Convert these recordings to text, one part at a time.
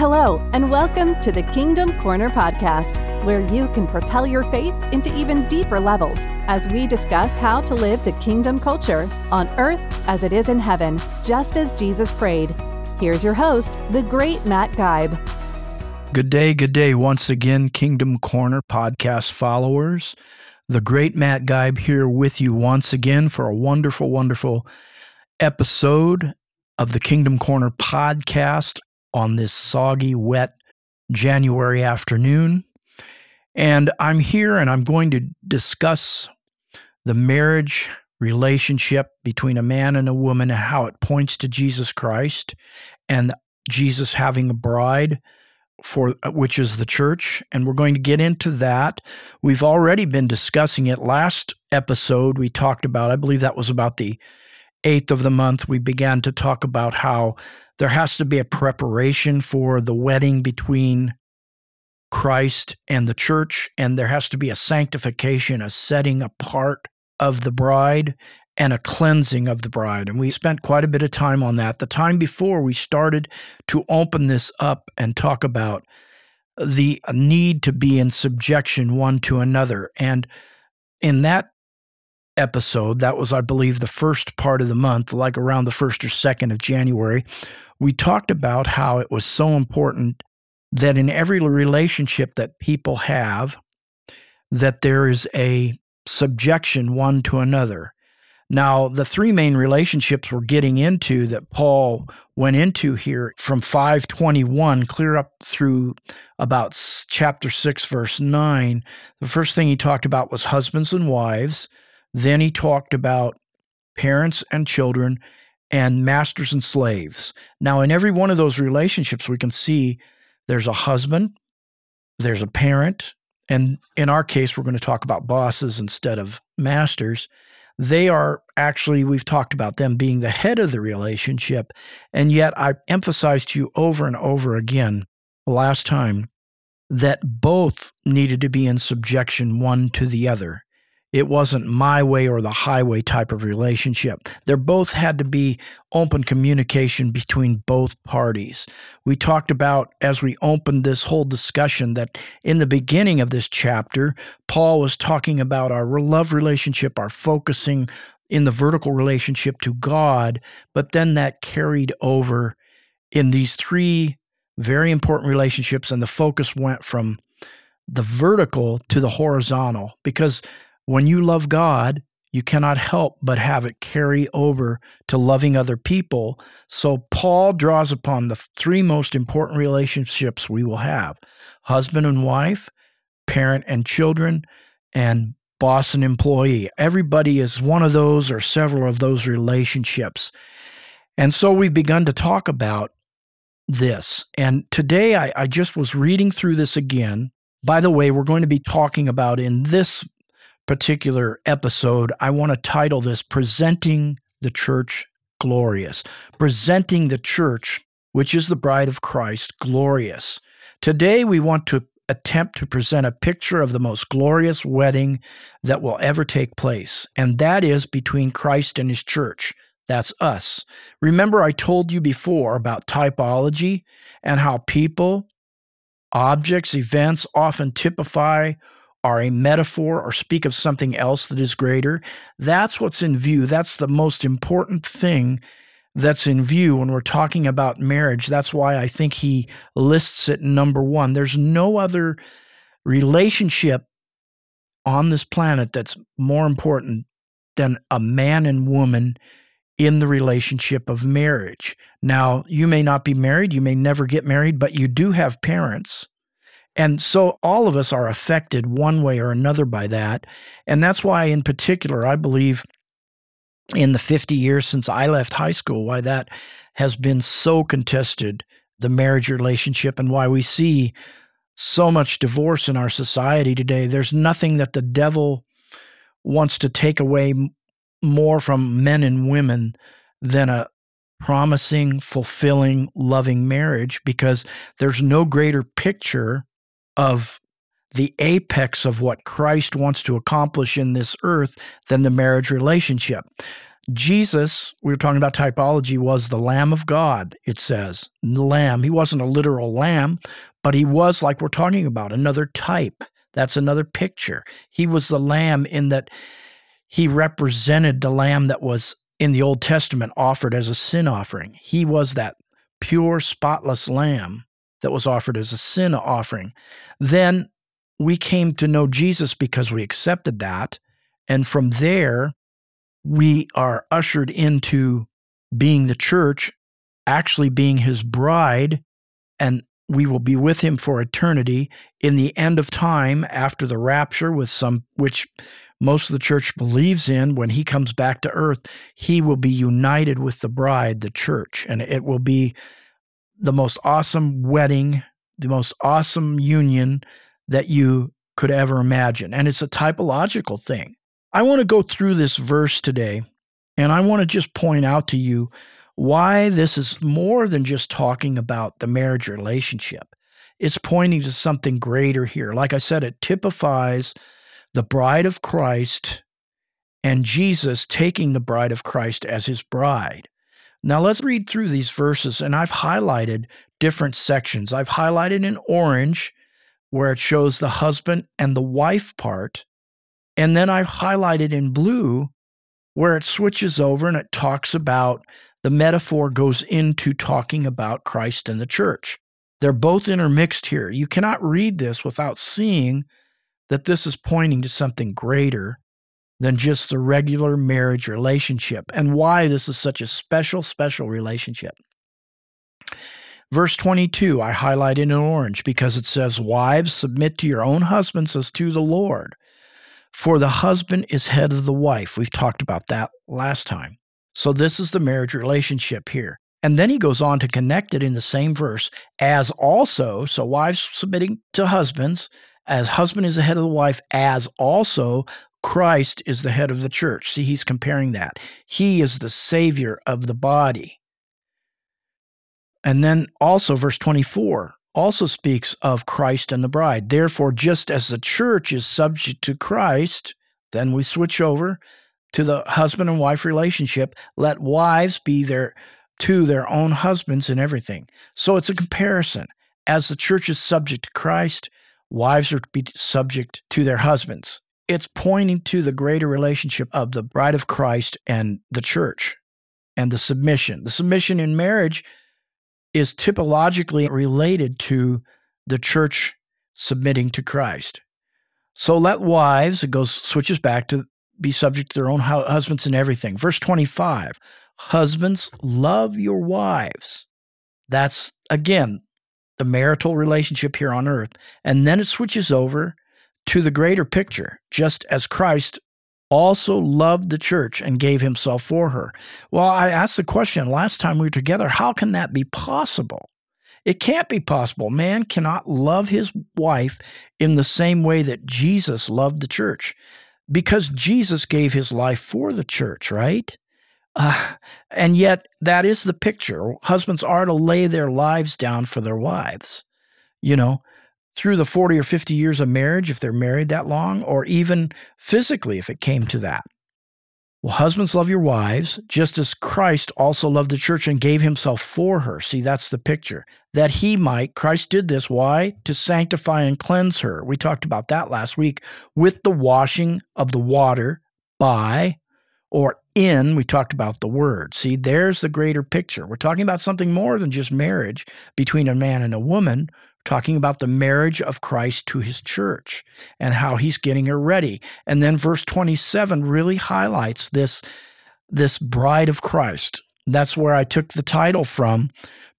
Hello, and welcome to the Kingdom Corner podcast, where you can propel your faith into even deeper levels as we discuss how to live the kingdom culture on earth as it is in heaven, just as Jesus prayed. Here's your host, the great Matt Guybe. Good day, good day once again, Kingdom Corner podcast followers. The great Matt Guybe here with you once again for a wonderful, wonderful episode of the Kingdom Corner podcast on this soggy, wet January afternoon. And I'm here and I'm going to discuss the marriage relationship between a man and a woman and how it points to Jesus Christ and Jesus having a bride for which is the church and we're going to get into that. We've already been discussing it last episode we talked about I believe that was about the 8th of the month we began to talk about how there has to be a preparation for the wedding between Christ and the church, and there has to be a sanctification, a setting apart of the bride, and a cleansing of the bride. And we spent quite a bit of time on that. The time before we started to open this up and talk about the need to be in subjection one to another. And in that episode, that was, I believe, the first part of the month, like around the first or second of January, we talked about how it was so important that in every relationship that people have that there is a subjection one to another. Now the three main relationships we're getting into that paul went into here from 521 clear up through about chapter 6 verse 9 the first thing he talked about was husbands and wives then he talked about parents and children and masters and slaves. Now, in every one of those relationships, we can see there's a husband, there's a parent, and in our case, we're going to talk about bosses instead of masters. They are actually, we've talked about them being the head of the relationship. And yet, I emphasized to you over and over again last time that both needed to be in subjection one to the other. It wasn't my way or the highway type of relationship. There both had to be open communication between both parties. We talked about, as we opened this whole discussion, that in the beginning of this chapter, Paul was talking about our love relationship, our focusing in the vertical relationship to God, but then that carried over in these three very important relationships, and the focus went from the vertical to the horizontal because when you love God, you cannot help but have it carry over to loving other people. So, Paul draws upon the three most important relationships we will have husband and wife, parent and children, and boss and employee. Everybody is one of those or several of those relationships. And so, we've begun to talk about this. And today, I, I just was reading through this again. By the way, we're going to be talking about in this particular episode, I want to title this Presenting the Church Glorious. Presenting the church, which is the bride of Christ, glorious. Today, we want to attempt to present a picture of the most glorious wedding that will ever take place, and that is between Christ and his church. That's us. Remember, I told you before about typology and how people, objects, events often typify are a metaphor or speak of something else that is greater. That's what's in view. That's the most important thing that's in view when we're talking about marriage. That's why I think he lists it number one. There's no other relationship on this planet that's more important than a man and woman in the relationship of marriage. Now, you may not be married, you may never get married, but you do have parents. And so all of us are affected one way or another by that. And that's why, in particular, I believe in the 50 years since I left high school, why that has been so contested, the marriage relationship, and why we see so much divorce in our society today. There's nothing that the devil wants to take away more from men and women than a promising, fulfilling, loving marriage because there's no greater picture of the apex of what Christ wants to accomplish in this earth than the marriage relationship. Jesus, we were talking about typology, was the Lamb of God, it says. The Lamb. He wasn't a literal lamb, but he was, like we're talking about, another type. That's another picture. He was the Lamb in that he represented the Lamb that was in the Old Testament offered as a sin offering. He was that pure, spotless lamb that was offered as a sin offering. Then we came to know Jesus because we accepted that. And from there, we are ushered into being the church, actually being his bride, and we will be with him for eternity in the end of time after the rapture with some which most of the church believes in when he comes back to earth, he will be united with the bride, the church, and it will be the most awesome wedding, the most awesome union that you could ever imagine. And it's a typological thing. I want to go through this verse today, and I want to just point out to you why this is more than just talking about the marriage relationship. It's pointing to something greater here. Like I said, it typifies the bride of Christ and Jesus taking the bride of Christ as his bride. Now let's read through these verses, and I've highlighted different sections. I've highlighted in orange where it shows the husband and the wife part, and then I've highlighted in blue where it switches over and it talks about the metaphor goes into talking about Christ and the church. They're both intermixed here. You cannot read this without seeing that this is pointing to something greater than just the regular marriage relationship and why this is such a special, special relationship. Verse 22, I highlight in orange because it says, Wives, submit to your own husbands as to the Lord. For the husband is head of the wife. We've talked about that last time. So this is the marriage relationship here. And then he goes on to connect it in the same verse as also, so wives submitting to husbands, as husband is the head of the wife, as also Christ is the head of the church. See, he's comparing that. He is the savior of the body. And then also, verse 24 also speaks of Christ and the bride. Therefore, just as the church is subject to Christ, then we switch over to the husband and wife relationship. Let wives be their to their own husbands in everything. So it's a comparison. As the church is subject to Christ, wives are to be subject to their husbands. It's pointing to the greater relationship of the bride of Christ and the church and the submission. The submission in marriage is typologically related to the church submitting to Christ. So let wives, it goes switches back to be subject to their own husbands and everything. Verse 25 Husbands, love your wives. That's again the marital relationship here on earth. And then it switches over to the greater picture, just as Christ also loved the church and gave himself for her. Well, I asked the question last time we were together how can that be possible? It can't be possible. Man cannot love his wife in the same way that Jesus loved the church because Jesus gave his life for the church, right? Uh, and yet, that is the picture. Husbands are to lay their lives down for their wives, you know, through the 40 or 50 years of marriage, if they're married that long, or even physically, if it came to that. Well, husbands, love your wives, just as Christ also loved the church and gave himself for her. See, that's the picture. That he might, Christ did this. Why? To sanctify and cleanse her. We talked about that last week with the washing of the water by or in, we talked about the word. See, there's the greater picture. We're talking about something more than just marriage between a man and a woman. Talking about the marriage of Christ to his church and how he's getting her ready. And then verse 27 really highlights this, this bride of Christ. That's where I took the title from,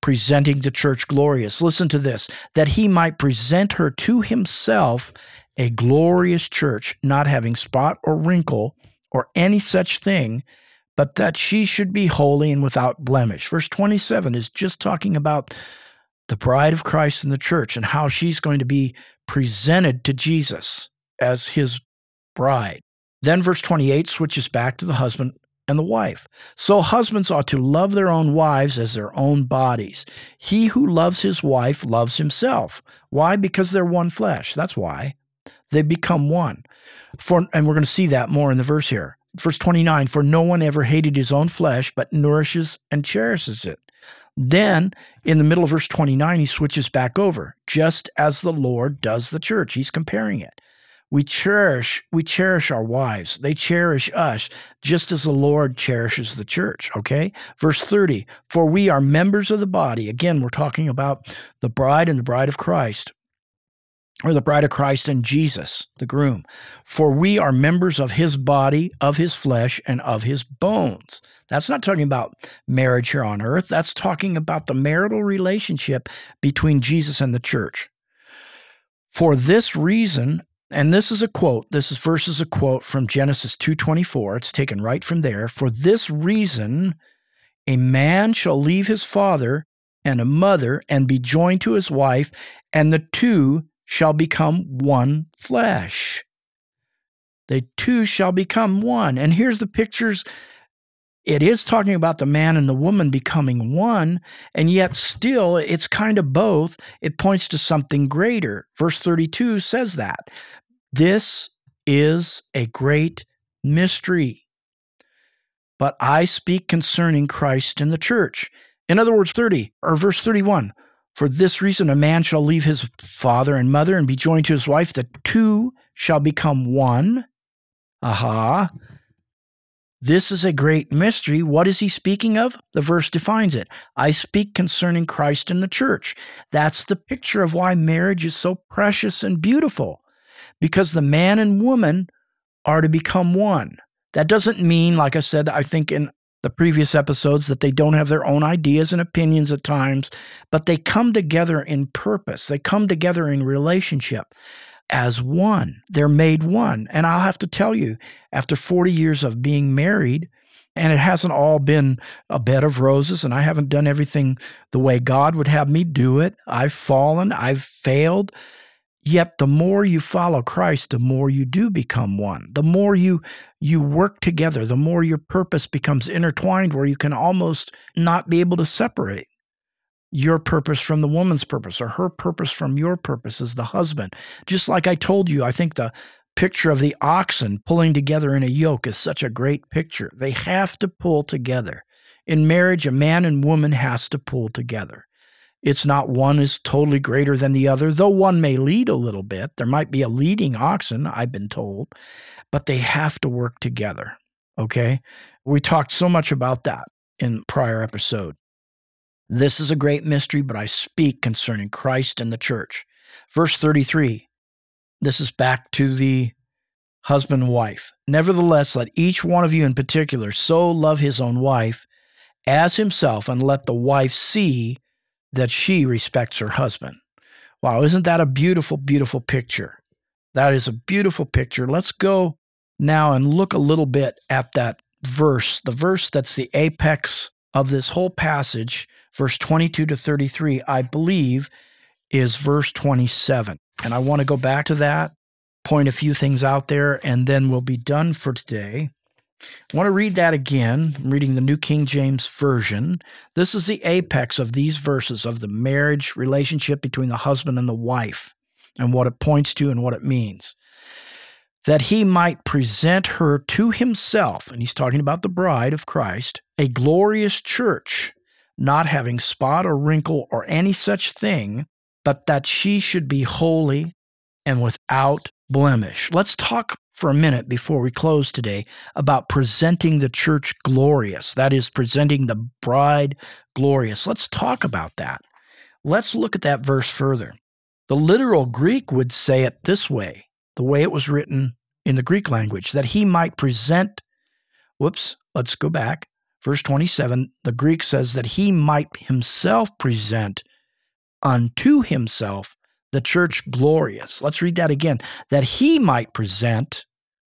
Presenting the Church Glorious. Listen to this that he might present her to himself a glorious church, not having spot or wrinkle or any such thing, but that she should be holy and without blemish. Verse 27 is just talking about the bride of Christ in the church and how she's going to be presented to Jesus as his bride. Then verse 28 switches back to the husband and the wife. So husbands ought to love their own wives as their own bodies. He who loves his wife loves himself. Why? Because they're one flesh. That's why. They become one. For, and we're going to see that more in the verse here. verse 29 For no one ever hated his own flesh, but nourishes and cherishes it. Then in the middle of verse 29, he switches back over, just as the Lord does the church. He's comparing it. We cherish, we cherish our wives. They cherish us just as the Lord cherishes the church. Okay. Verse 30, for we are members of the body. Again, we're talking about the bride and the bride of Christ or the bride of Christ and Jesus, the groom. For we are members of his body, of his flesh, and of his bones. That's not talking about marriage here on earth. That's talking about the marital relationship between Jesus and the church. For this reason, and this is a quote, this is verse a quote from Genesis 2:24. It's taken right from there. For this reason, a man shall leave his father and a mother and be joined to his wife, and the two shall become one flesh. They two shall become one. And here's the pictures. It is talking about the man and the woman becoming one, and yet still it's kind of both. It points to something greater. Verse 32 says that. This is a great mystery. But I speak concerning Christ and the church. In other words, 30 or verse 31 for this reason, a man shall leave his father and mother and be joined to his wife. The two shall become one. Aha. This is a great mystery. What is he speaking of? The verse defines it. I speak concerning Christ and the church. That's the picture of why marriage is so precious and beautiful, because the man and woman are to become one. That doesn't mean, like I said, I think in the previous episodes that they don't have their own ideas and opinions at times, but they come together in purpose. They come together in relationship as one. They're made one. And I'll have to tell you, after 40 years of being married, and it hasn't all been a bed of roses, and I haven't done everything the way God would have me do it. I've fallen, I've failed. Yet the more you follow Christ, the more you do become one. The more you you work together, the more your purpose becomes intertwined where you can almost not be able to separate your purpose from the woman's purpose or her purpose from your purpose as the husband. Just like I told you, I think the picture of the oxen pulling together in a yoke is such a great picture. They have to pull together. In marriage, a man and woman has to pull together. It's not one is totally greater than the other, though one may lead a little bit. There might be a leading oxen, I've been told, but they have to work together. Okay. We talked so much about that in prior episode. This is a great mystery, but I speak concerning Christ and the church. Verse 33. This is back to the husband and wife. Nevertheless, let each one of you in particular so love his own wife as himself, and let the wife see that she respects her husband. Wow, isn't that a beautiful, beautiful picture? That is a beautiful picture. Let's go now and look a little bit at that verse, the verse that's the apex of this whole passage, verse 22 to 33, I believe is verse 27. And I want to go back to that, point a few things out there, and then we'll be done for today. I want to read that again. I'm reading the New King James Version. This is the apex of these verses of the marriage relationship between the husband and the wife and what it points to and what it means. That he might present her to himself, and he's talking about the bride of Christ, a glorious church, not having spot or wrinkle or any such thing, but that she should be holy and without blemish. Let's talk for a minute before we close today about presenting the church glorious. That is, presenting the bride glorious. Let's talk about that. Let's look at that verse further. The literal Greek would say it this way, the way it was written in the Greek language, that he might present. Whoops, let's go back. Verse 27, the Greek says that he might himself present unto himself the church glorious. Let's read that again. That he might present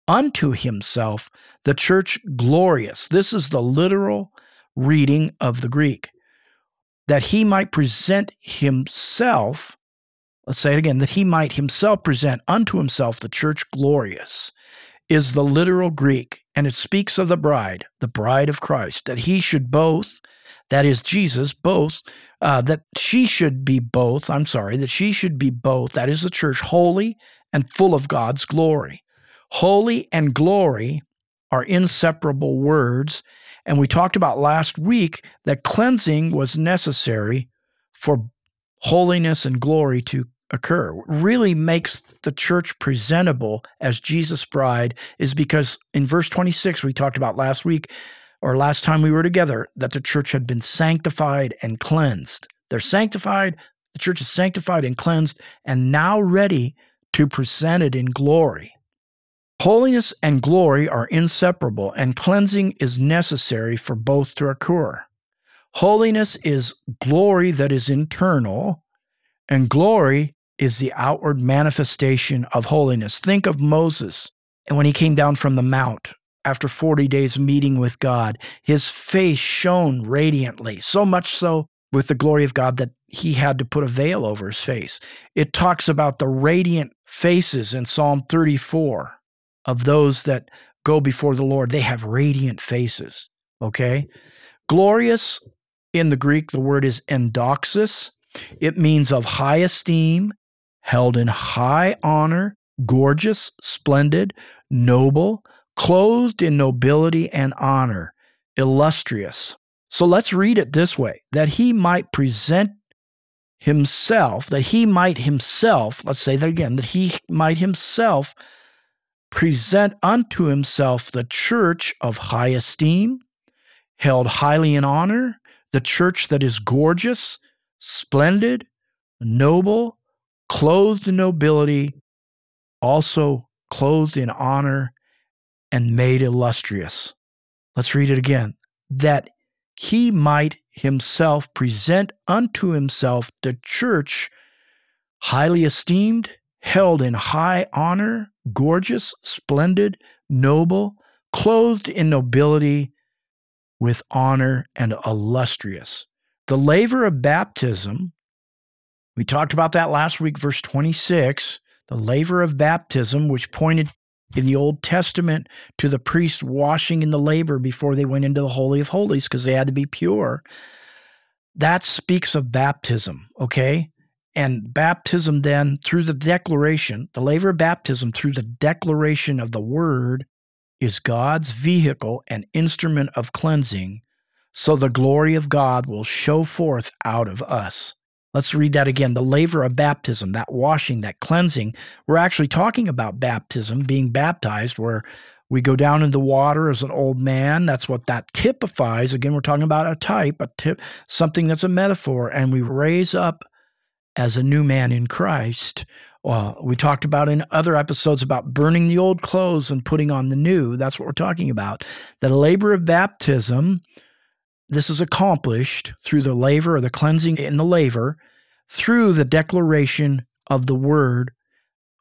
unto himself the church glorious. This is the literal reading of the Greek. That he might present himself, let's say it again, that he might himself present unto himself the church glorious, is the literal Greek. And it speaks of the bride, the bride of Christ, that he should both, that is Jesus, both, uh, that she should be both, I'm sorry, that she should be both, that is the church, holy and full of God's glory. Holy and glory are inseparable words. And we talked about last week that cleansing was necessary for holiness and glory to occur. really makes the church presentable as Jesus' bride is because in verse 26, we talked about last week or last time we were together, that the church had been sanctified and cleansed. They're sanctified, the church is sanctified and cleansed, and now ready to present it in glory. Holiness and glory are inseparable, and cleansing is necessary for both to occur. Holiness is glory that is internal, and glory is the outward manifestation of holiness. Think of Moses and when he came down from the mount after 40 days meeting with God, his face shone radiantly, so much so with the glory of God that he had to put a veil over his face. It talks about the radiant faces in Psalm 34 of those that go before the Lord. They have radiant faces. Okay? Glorious in the Greek, the word is endoxis. It means of high esteem, held in high honor, gorgeous, splendid, noble, clothed in nobility and honor, illustrious. So let's read it this way that he might present himself, that he might himself, let's say that again, that he might himself present unto himself the church of high esteem, held highly in honor, the church that is gorgeous, splendid, noble, clothed in nobility, also clothed in honor, and made illustrious. Let's read it again. That he might himself present unto himself the church highly esteemed, held in high honor, gorgeous, splendid, noble, clothed in nobility, with honor and illustrious. The laver of baptism, we talked about that last week, verse 26. The laver of baptism, which pointed in the Old Testament to the priests washing in the laver before they went into the Holy of Holies because they had to be pure. That speaks of baptism, okay? And baptism, then, through the declaration, the laver of baptism, through the declaration of the word, is God's vehicle and instrument of cleansing, so the glory of God will show forth out of us. Let's read that again. The laver of baptism, that washing, that cleansing. We're actually talking about baptism, being baptized, where we go down in the water as an old man. That's what that typifies. Again, we're talking about a type, a tip, something that's a metaphor, and we raise up as a new man in Christ. Well, we talked about in other episodes about burning the old clothes and putting on the new. That's what we're talking about. The laver of baptism this is accomplished through the laver or the cleansing in the laver, through the declaration of the word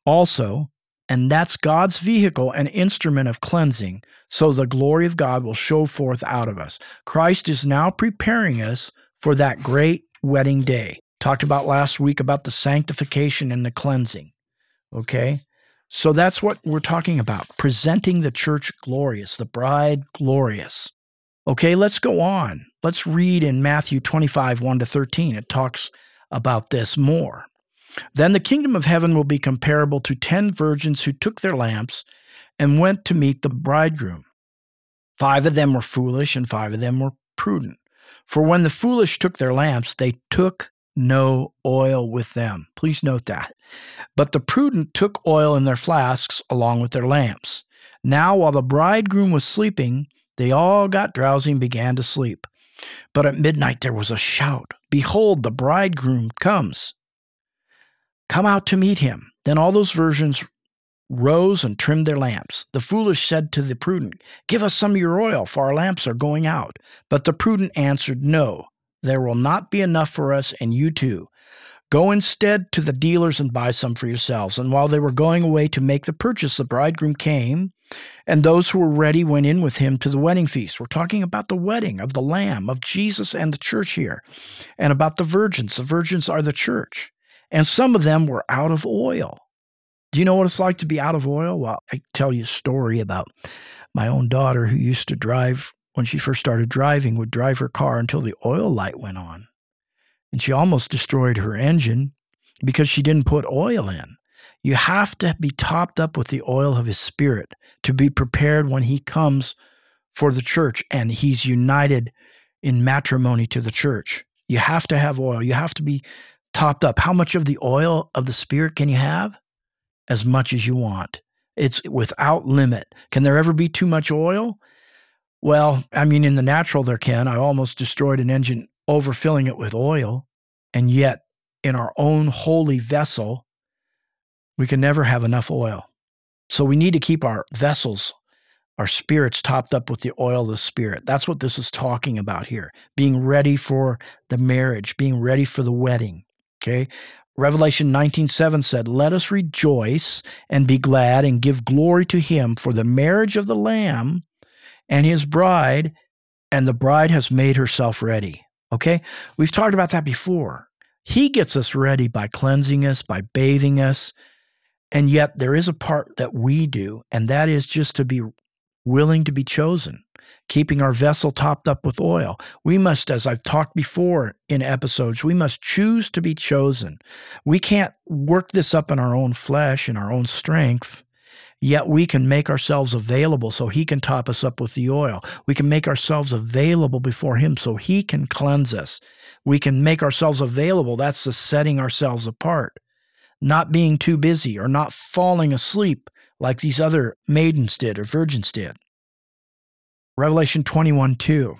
also. And that's God's vehicle and instrument of cleansing. So the glory of God will show forth out of us. Christ is now preparing us for that great wedding day. Talked about last week about the sanctification and the cleansing. Okay? So that's what we're talking about presenting the church glorious, the bride glorious. Okay, let's go on. Let's read in Matthew 25, 1 to 13. It talks about this more. Then the kingdom of heaven will be comparable to ten virgins who took their lamps and went to meet the bridegroom. Five of them were foolish, and five of them were prudent. For when the foolish took their lamps, they took no oil with them. Please note that. But the prudent took oil in their flasks along with their lamps. Now, while the bridegroom was sleeping, they all got drowsy and began to sleep. But at midnight there was a shout Behold, the bridegroom comes. Come out to meet him. Then all those virgins rose and trimmed their lamps. The foolish said to the prudent, Give us some of your oil, for our lamps are going out. But the prudent answered, No, there will not be enough for us and you too. Go instead to the dealers and buy some for yourselves. And while they were going away to make the purchase, the bridegroom came, and those who were ready went in with him to the wedding feast. We're talking about the wedding of the Lamb, of Jesus and the church here, and about the virgins. The virgins are the church. And some of them were out of oil. Do you know what it's like to be out of oil? Well, I tell you a story about my own daughter who used to drive, when she first started driving, would drive her car until the oil light went on and she almost destroyed her engine because she didn't put oil in. You have to be topped up with the oil of his spirit to be prepared when he comes for the church and he's united in matrimony to the church. You have to have oil. You have to be topped up. How much of the oil of the spirit can you have? As much as you want. It's without limit. Can there ever be too much oil? Well, I mean, in the natural, there can. I almost destroyed an engine overfilling it with oil. And yet, in our own holy vessel, we can never have enough oil. So we need to keep our vessels, our spirits topped up with the oil of the Spirit. That's what this is talking about here being ready for the marriage, being ready for the wedding. Okay. Revelation 19:7 said, "Let us rejoice and be glad and give glory to him for the marriage of the lamb and his bride and the bride has made herself ready." Okay? We've talked about that before. He gets us ready by cleansing us, by bathing us. And yet there is a part that we do, and that is just to be willing to be chosen, keeping our vessel topped up with oil. We must, as I've talked before in episodes, we must choose to be chosen. We can't work this up in our own flesh, in our own strength. Yet we can make ourselves available so He can top us up with the oil. We can make ourselves available before Him so He can cleanse us. We can make ourselves available. That's the setting ourselves apart. Not being too busy or not falling asleep like these other maidens did or virgins did. Revelation 21 2.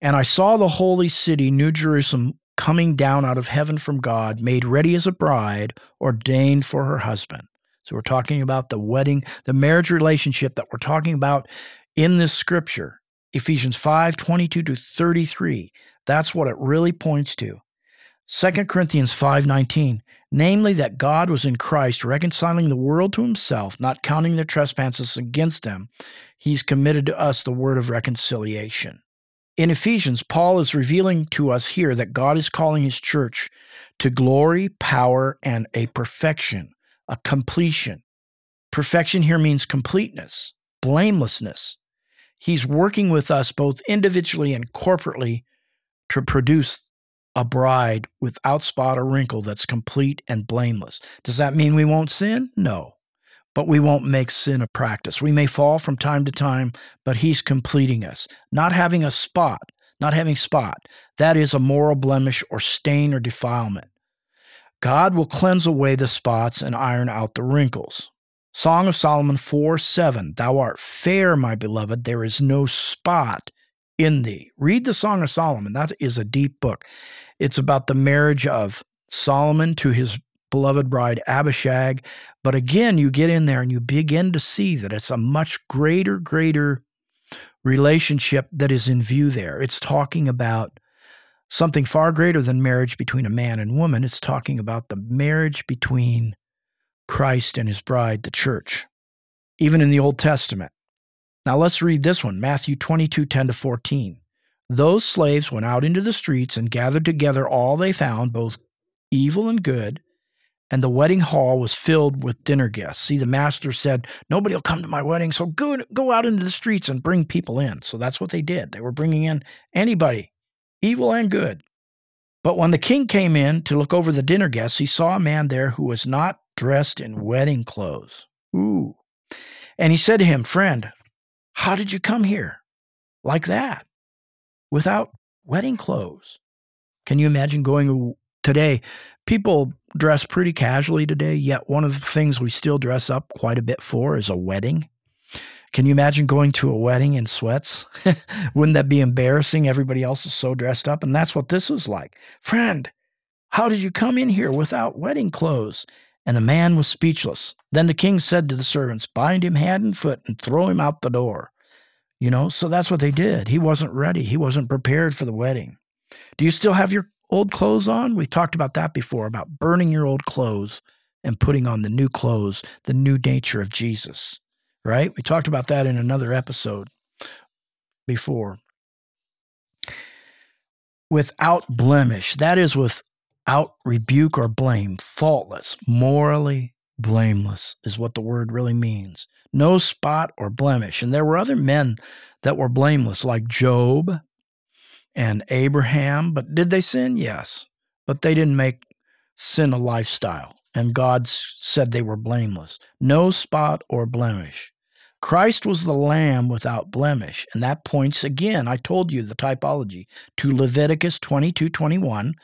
And I saw the holy city, New Jerusalem, coming down out of heaven from God, made ready as a bride, ordained for her husband. So we're talking about the wedding, the marriage relationship that we're talking about in this scripture, Ephesians 5 22 to 33. That's what it really points to. 2 Corinthians 5 19 namely that God was in Christ reconciling the world to himself, not counting their trespasses against them. He's committed to us the word of reconciliation. In Ephesians, Paul is revealing to us here that God is calling his church to glory, power, and a perfection, a completion. Perfection here means completeness, blamelessness. He's working with us both individually and corporately to produce a bride without spot or wrinkle that's complete and blameless. Does that mean we won't sin? No. But we won't make sin a practice. We may fall from time to time, but He's completing us. Not having a spot, not having spot, that is a moral blemish or stain or defilement. God will cleanse away the spots and iron out the wrinkles. Song of Solomon 4 7 Thou art fair, my beloved, there is no spot in thee. Read the Song of Solomon. That is a deep book. It's about the marriage of Solomon to his beloved bride Abishag. But again, you get in there and you begin to see that it's a much greater, greater relationship that is in view there. It's talking about something far greater than marriage between a man and woman. It's talking about the marriage between Christ and his bride, the church. Even in the Old Testament. Now let's read this one Matthew 22 10 to 14. Those slaves went out into the streets and gathered together all they found, both evil and good, and the wedding hall was filled with dinner guests. See, the master said, Nobody will come to my wedding, so go, go out into the streets and bring people in. So that's what they did. They were bringing in anybody, evil and good. But when the king came in to look over the dinner guests, he saw a man there who was not dressed in wedding clothes. Ooh. And he said to him, Friend, how did you come here like that? without wedding clothes. Can you imagine going today? People dress pretty casually today, yet one of the things we still dress up quite a bit for is a wedding. Can you imagine going to a wedding in sweats? Wouldn't that be embarrassing? Everybody else is so dressed up. And that's what this was like. Friend, how did you come in here without wedding clothes? And the man was speechless. Then the king said to the servants, Bind him hand and foot and throw him out the door. You know, so that's what they did. He wasn't ready. He wasn't prepared for the wedding. Do you still have your old clothes on? We've talked about that before about burning your old clothes and putting on the new clothes, the new nature of Jesus, right? We talked about that in another episode before. Without blemish, that is without rebuke or blame, faultless, morally blameless is what the word really means no spot or blemish. And there were other men that were blameless, like Job and Abraham. But did they sin? Yes. But they didn't make sin a lifestyle. and God said they were blameless, no spot or blemish. Christ was the lamb without blemish, and that points again, I told you the typology, to Leviticus 22 21.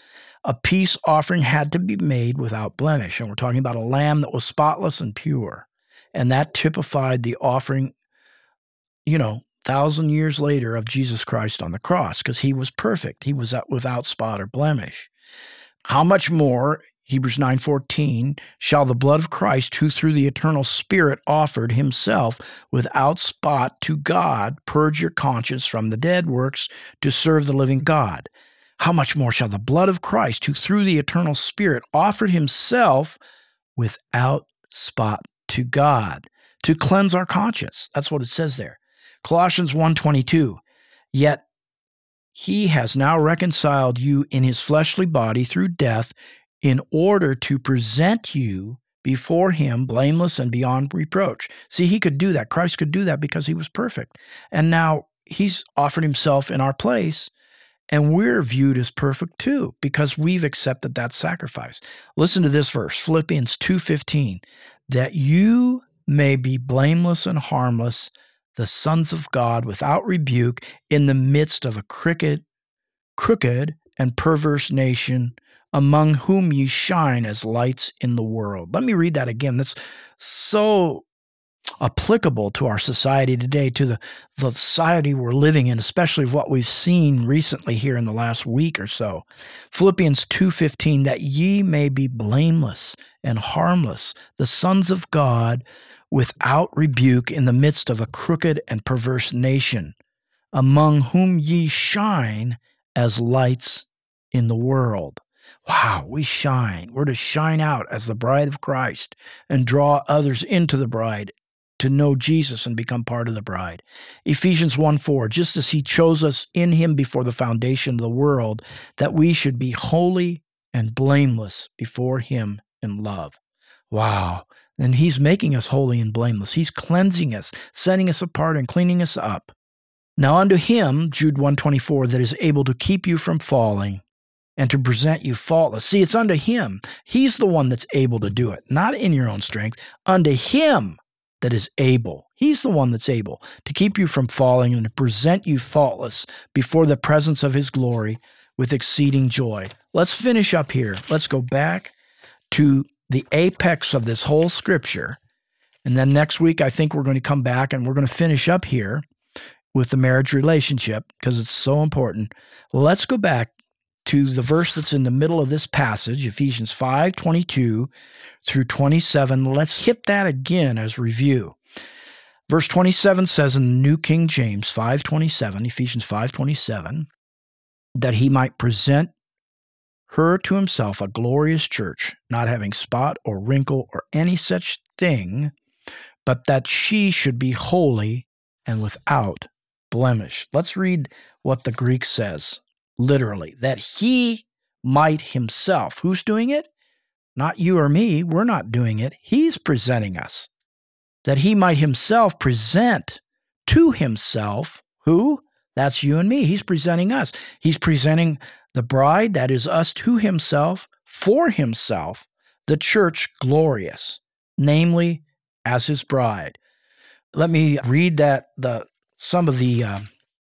A peace offering had to be made without blemish, and we're talking about a lamb that was spotless and pure. And that typified the offering, you know, thousand years later of Jesus Christ on the cross, because he was perfect. He was without spot or blemish. How much more Hebrews 9:14 shall the blood of Christ who through the eternal spirit offered himself without spot to God purge your conscience from the dead works to serve the living God how much more shall the blood of Christ who through the eternal spirit offered himself without spot to God to cleanse our conscience that's what it says there Colossians 1:22 yet he has now reconciled you in his fleshly body through death in order to present you before him blameless and beyond reproach. See, he could do that. Christ could do that because he was perfect. And now he's offered himself in our place and we're viewed as perfect too because we've accepted that sacrifice. Listen to this verse, Philippians 2:15, that you may be blameless and harmless, the sons of God without rebuke in the midst of a crooked crooked and perverse nation among whom ye shine as lights in the world. Let me read that again. That's so applicable to our society today, to the, the society we're living in, especially what we've seen recently here in the last week or so. Philippians 2:15 that ye may be blameless and harmless, the sons of God without rebuke in the midst of a crooked and perverse nation, among whom ye shine as lights in the world. Wow, we shine. We're to shine out as the bride of Christ and draw others into the bride to know Jesus and become part of the bride. Ephesians 1 4, just as he chose us in him before the foundation of the world, that we should be holy and blameless before him in love. Wow. And he's making us holy and blameless. He's cleansing us, setting us apart, and cleaning us up. Now unto him, Jude 124, that is able to keep you from falling and to present you faultless. See, it's unto him. He's the one that's able to do it, not in your own strength. Unto him that is able. He's the one that's able to keep you from falling and to present you faultless before the presence of his glory with exceeding joy. Let's finish up here. Let's go back to the apex of this whole scripture. And then next week, I think we're going to come back and we're going to finish up here with the marriage relationship because it's so important. Let's go back to the verse that's in the middle of this passage, Ephesians 5 22 through 27. Let's hit that again as review. Verse 27 says in the New King James 527, Ephesians 527, that he might present her to himself a glorious church, not having spot or wrinkle or any such thing, but that she should be holy and without blemish. Let's read what the Greek says literally, that he might himself. Who's doing it? Not you or me. We're not doing it. He's presenting us. That he might himself present to himself who? That's you and me. He's presenting us. He's presenting the bride, that is us, to himself, for himself, the church glorious, namely as his bride. Let me read that the some of the uh,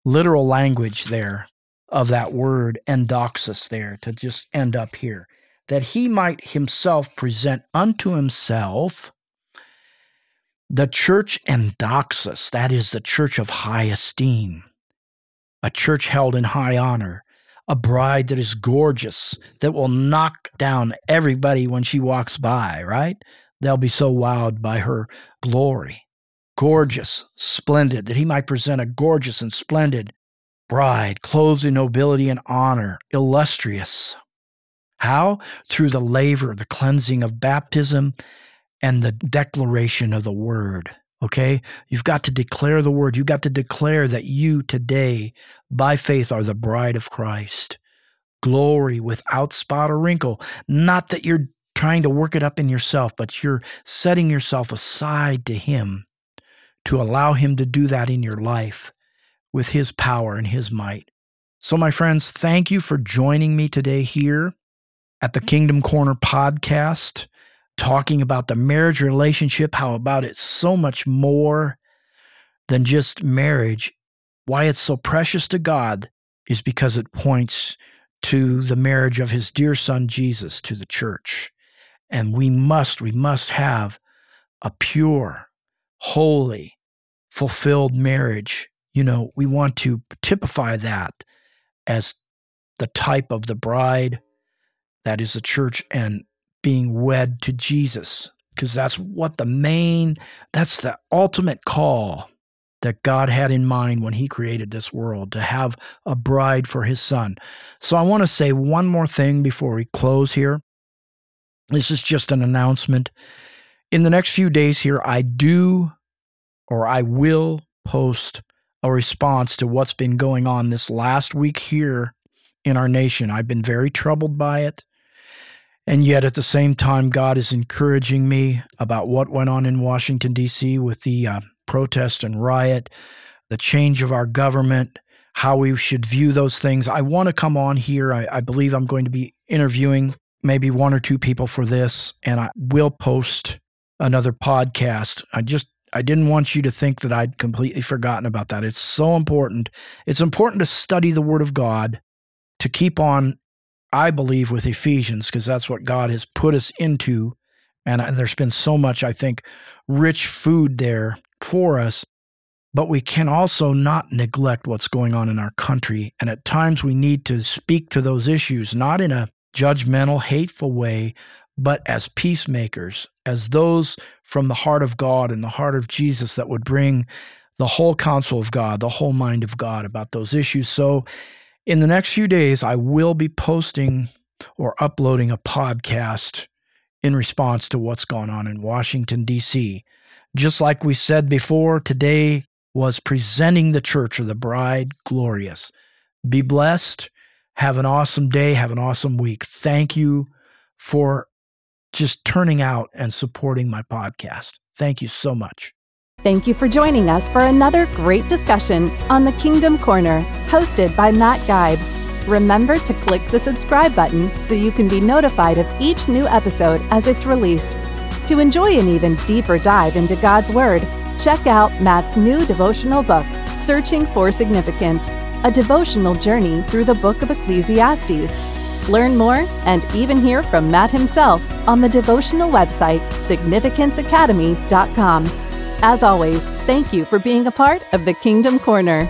literal language there of that word endoxus there to just end up here that he might himself present unto himself the church endoxus that is the church of high esteem a church held in high honor a bride that is gorgeous that will knock down everybody when she walks by right? They'll be so wowed by her glory. Gorgeous splendid that he might present a gorgeous and splendid bride, clothed in nobility and honor, illustrious. How? Through the laver, the cleansing of baptism, and the declaration of the word. Okay? You've got to declare the word. You've got to declare that you today, by faith, are the bride of Christ. Glory without spot or wrinkle. Not that you're trying to work it up in yourself, but you're setting yourself aside to Him to allow Him to do that in your life with His power and His might. So, my friends, thank you for joining me today here at the mm-hmm. Kingdom Corner podcast talking about the marriage relationship, how about it's so much more than just marriage. Why it's so precious to God is because it points to the marriage of his dear son Jesus to the church. And we must, we must have a pure, holy, fulfilled marriage. You know, we want to typify that as the type of the bride that is the church and being wed to Jesus, because that's what the main, that's the ultimate call that God had in mind when he created this world to have a bride for his son. So I want to say one more thing before we close here. This is just an announcement. In the next few days here, I do or I will post a response to what's been going on this last week here in our nation. I've been very troubled by it. And yet, at the same time, God is encouraging me about what went on in Washington, D.C. with the uh, protest and riot, the change of our government, how we should view those things. I want to come on here. I, I believe I'm going to be interviewing maybe one or two people for this, and I will post another podcast. I just I didn't want you to think that I'd completely forgotten about that. It's so important. It's important to study the Word of God, to keep on, I believe, with Ephesians, because that's what God has put us into. And, and there's been so much, I think, rich food there for us. But we can also not neglect what's going on in our country. And at times we need to speak to those issues, not in a judgmental, hateful way, but as peacemakers, as those from the heart of God and the heart of Jesus that would bring the whole counsel of God, the whole mind of God about those issues. So, in the next few days, I will be posting or uploading a podcast in response to what's going on in Washington, D.C. Just like we said before, today was presenting the church or the bride glorious. Be blessed. Have an awesome day. Have an awesome week. Thank you for just turning out and supporting my podcast. Thank you so much. Thank you for joining us for another great discussion on the Kingdom Corner, hosted by Matt Guybe. Remember to click the subscribe button so you can be notified of each new episode as it's released. To enjoy an even deeper dive into God's Word, check out Matt's new devotional book, Searching for Significance, a devotional journey through the book of Ecclesiastes Learn more and even hear from Matt himself on the devotional website significanceacademy.com. As always, thank you for being a part of the Kingdom Corner.